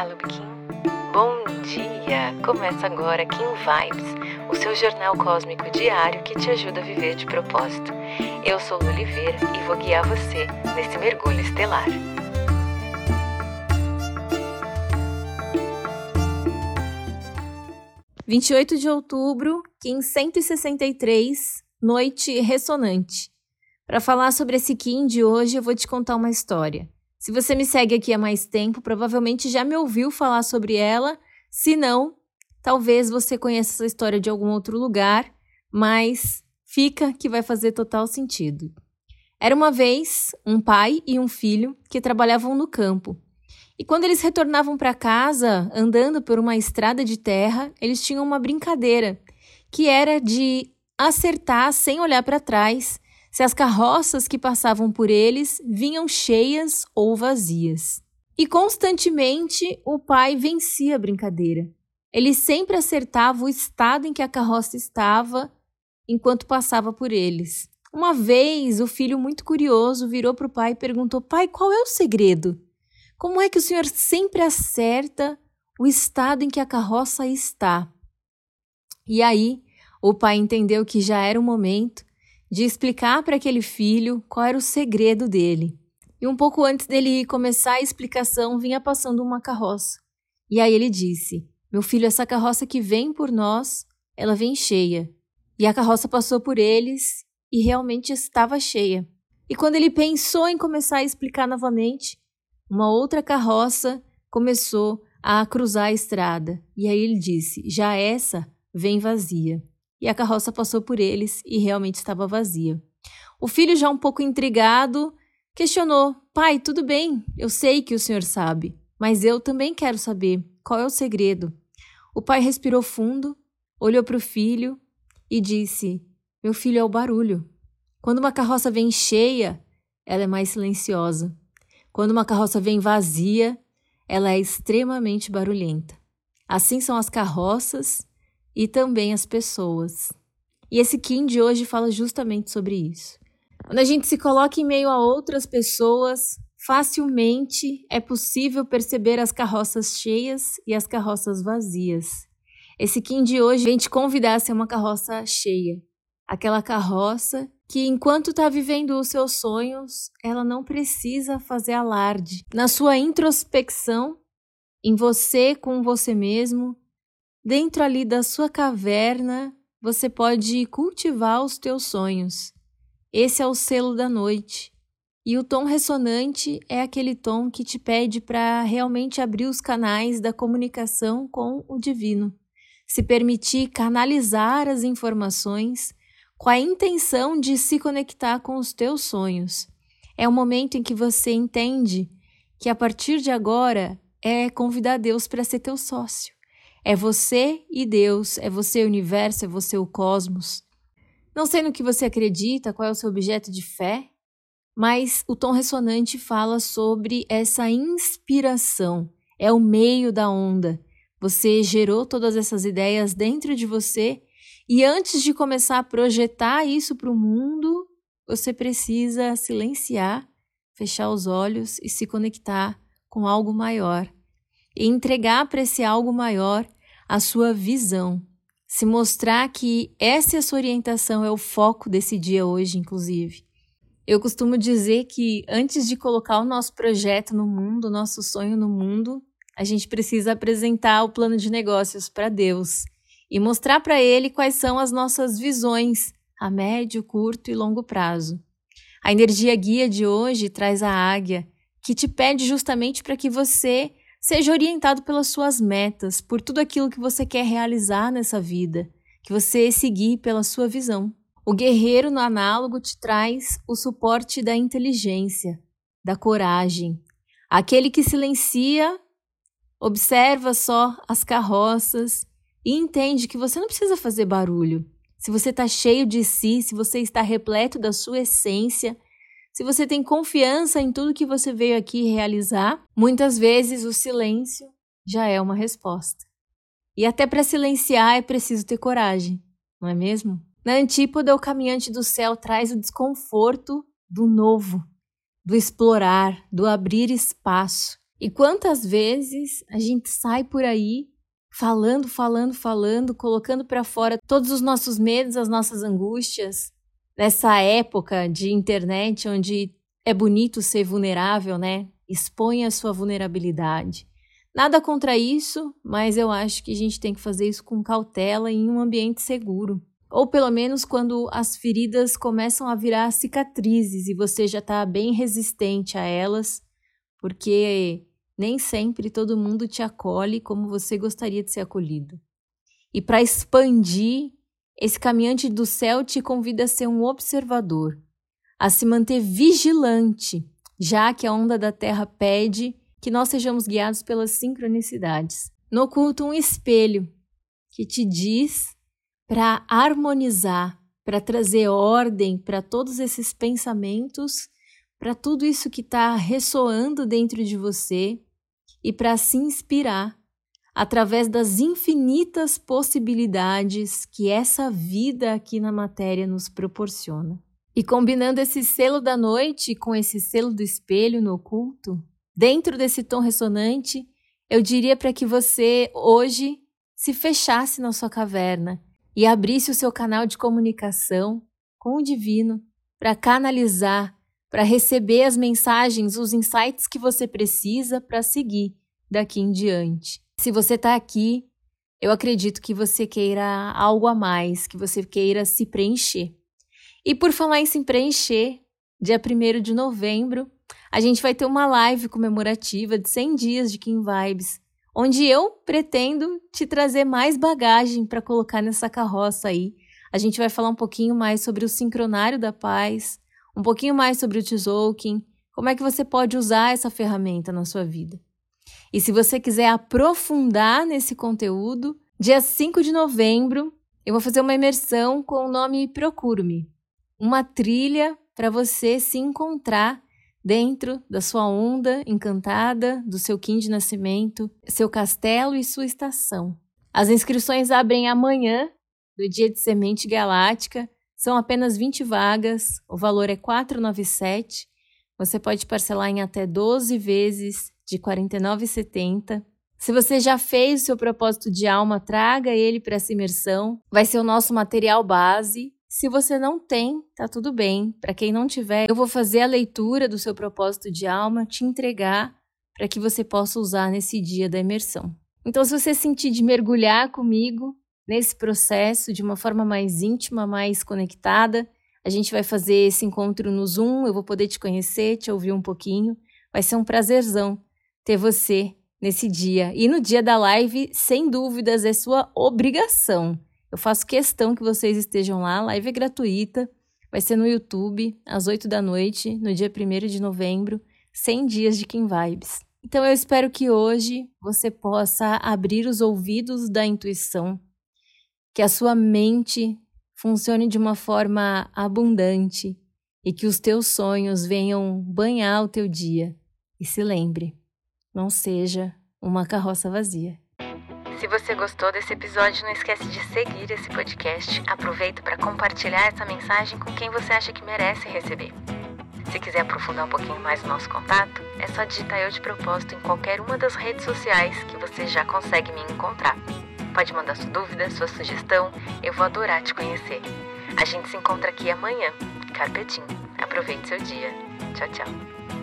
Olá, Lubkin. Bom dia! Começa agora Kim Vibes, o seu jornal cósmico diário que te ajuda a viver de propósito. Eu sou Lu Oliveira e vou guiar você nesse mergulho estelar. Vinte e oito de outubro, Kim 163, noite ressonante. Para falar sobre esse Kim de hoje, eu vou te contar uma história. Se você me segue aqui há mais tempo, provavelmente já me ouviu falar sobre ela. Se não, talvez você conheça essa história de algum outro lugar, mas fica que vai fazer total sentido. Era uma vez um pai e um filho que trabalhavam no campo. E quando eles retornavam para casa, andando por uma estrada de terra, eles tinham uma brincadeira, que era de acertar sem olhar para trás se as carroças que passavam por eles vinham cheias ou vazias. E constantemente o pai vencia a brincadeira. Ele sempre acertava o estado em que a carroça estava enquanto passava por eles. Uma vez, o filho, muito curioso, virou para o pai e perguntou: Pai, qual é o segredo? Como é que o senhor sempre acerta o estado em que a carroça está? E aí, o pai entendeu que já era o momento de explicar para aquele filho qual era o segredo dele. E um pouco antes dele começar a explicação, vinha passando uma carroça. E aí ele disse: Meu filho, essa carroça que vem por nós, ela vem cheia. E a carroça passou por eles e realmente estava cheia. E quando ele pensou em começar a explicar novamente, uma outra carroça começou a cruzar a estrada. E aí ele disse: Já essa vem vazia e a carroça passou por eles e realmente estava vazia. O filho, já um pouco intrigado, questionou: Pai, tudo bem, eu sei que o senhor sabe, mas eu também quero saber qual é o segredo. O pai respirou fundo, olhou para o filho e disse: Meu filho é o barulho. Quando uma carroça vem cheia, ela é mais silenciosa. Quando uma carroça vem vazia, ela é extremamente barulhenta. Assim são as carroças e também as pessoas. E esse Kim de hoje fala justamente sobre isso. Quando a gente se coloca em meio a outras pessoas, facilmente é possível perceber as carroças cheias e as carroças vazias. Esse Kim de hoje vem te convidar a ser uma carroça cheia. Aquela carroça que, enquanto está vivendo os seus sonhos, ela não precisa fazer alarde. Na sua introspecção, em você com você mesmo, Dentro ali da sua caverna, você pode cultivar os teus sonhos. Esse é o selo da noite. E o tom ressonante é aquele tom que te pede para realmente abrir os canais da comunicação com o divino, se permitir canalizar as informações com a intenção de se conectar com os teus sonhos. É o momento em que você entende que a partir de agora é convidar Deus para ser teu sócio. É você e Deus, é você o universo, é você o cosmos. Não sei no que você acredita, qual é o seu objeto de fé, mas o tom ressonante fala sobre essa inspiração, é o meio da onda. Você gerou todas essas ideias dentro de você e antes de começar a projetar isso para o mundo, você precisa silenciar, fechar os olhos e se conectar com algo maior e entregar para esse algo maior a sua visão. Se mostrar que essa é sua orientação é o foco desse dia hoje, inclusive. Eu costumo dizer que antes de colocar o nosso projeto no mundo, o nosso sonho no mundo, a gente precisa apresentar o plano de negócios para Deus e mostrar para Ele quais são as nossas visões a médio, curto e longo prazo. A energia guia de hoje traz a águia, que te pede justamente para que você Seja orientado pelas suas metas, por tudo aquilo que você quer realizar nessa vida, que você seguir pela sua visão. O guerreiro no análogo te traz o suporte da inteligência, da coragem. Aquele que silencia, observa só as carroças e entende que você não precisa fazer barulho. Se você está cheio de si, se você está repleto da sua essência, se você tem confiança em tudo que você veio aqui realizar, muitas vezes o silêncio já é uma resposta. E até para silenciar é preciso ter coragem, não é mesmo? Na antípoda, o caminhante do céu traz o desconforto do novo, do explorar, do abrir espaço. E quantas vezes a gente sai por aí falando, falando, falando, colocando para fora todos os nossos medos, as nossas angústias, nessa época de internet onde é bonito ser vulnerável, né? Expõe a sua vulnerabilidade. Nada contra isso, mas eu acho que a gente tem que fazer isso com cautela em um ambiente seguro. Ou pelo menos quando as feridas começam a virar cicatrizes e você já está bem resistente a elas, porque nem sempre todo mundo te acolhe como você gostaria de ser acolhido. E para expandir, esse caminhante do céu te convida a ser um observador, a se manter vigilante, já que a onda da terra pede que nós sejamos guiados pelas sincronicidades. No oculto, um espelho que te diz para harmonizar, para trazer ordem para todos esses pensamentos, para tudo isso que está ressoando dentro de você e para se inspirar através das infinitas possibilidades que essa vida aqui na matéria nos proporciona. E combinando esse selo da noite com esse selo do espelho no oculto, dentro desse tom ressonante, eu diria para que você hoje se fechasse na sua caverna e abrisse o seu canal de comunicação com o divino para canalizar, para receber as mensagens, os insights que você precisa para seguir daqui em diante. Se você está aqui, eu acredito que você queira algo a mais, que você queira se preencher. E por falar em se preencher, dia 1 de novembro, a gente vai ter uma live comemorativa de 100 dias de Kim Vibes, onde eu pretendo te trazer mais bagagem para colocar nessa carroça aí. A gente vai falar um pouquinho mais sobre o sincronário da paz, um pouquinho mais sobre o Tzolk'in, como é que você pode usar essa ferramenta na sua vida. E se você quiser aprofundar nesse conteúdo, dia 5 de novembro, eu vou fazer uma imersão com o nome Procuro-me, uma trilha para você se encontrar dentro da sua onda encantada, do seu Kim de nascimento, seu castelo e sua estação. As inscrições abrem amanhã, do dia de semente galáctica. São apenas 20 vagas, o valor é 497. Você pode parcelar em até 12 vezes de R$ 49,70. Se você já fez o seu propósito de alma, traga ele para essa imersão. Vai ser o nosso material base se você não tem, tá tudo bem. Para quem não tiver, eu vou fazer a leitura do seu propósito de alma, te entregar para que você possa usar nesse dia da imersão. Então, se você sentir de mergulhar comigo nesse processo de uma forma mais íntima, mais conectada, a gente vai fazer esse encontro no Zoom, eu vou poder te conhecer, te ouvir um pouquinho. Vai ser um prazerzão ter você nesse dia. E no dia da live, sem dúvidas, é sua obrigação eu faço questão que vocês estejam lá. A live é gratuita. Vai ser no YouTube, às 8 da noite, no dia 1 de novembro, 100 dias de Kim Vibes. Então eu espero que hoje você possa abrir os ouvidos da intuição, que a sua mente funcione de uma forma abundante e que os teus sonhos venham banhar o teu dia. E se lembre, não seja uma carroça vazia. Se você gostou desse episódio, não esquece de seguir esse podcast. Aproveita para compartilhar essa mensagem com quem você acha que merece receber. Se quiser aprofundar um pouquinho mais o nosso contato, é só digitar eu de propósito em qualquer uma das redes sociais que você já consegue me encontrar. Pode mandar sua dúvida, sua sugestão, eu vou adorar te conhecer. A gente se encontra aqui amanhã. Carpetinho. Aproveite seu dia. Tchau, tchau.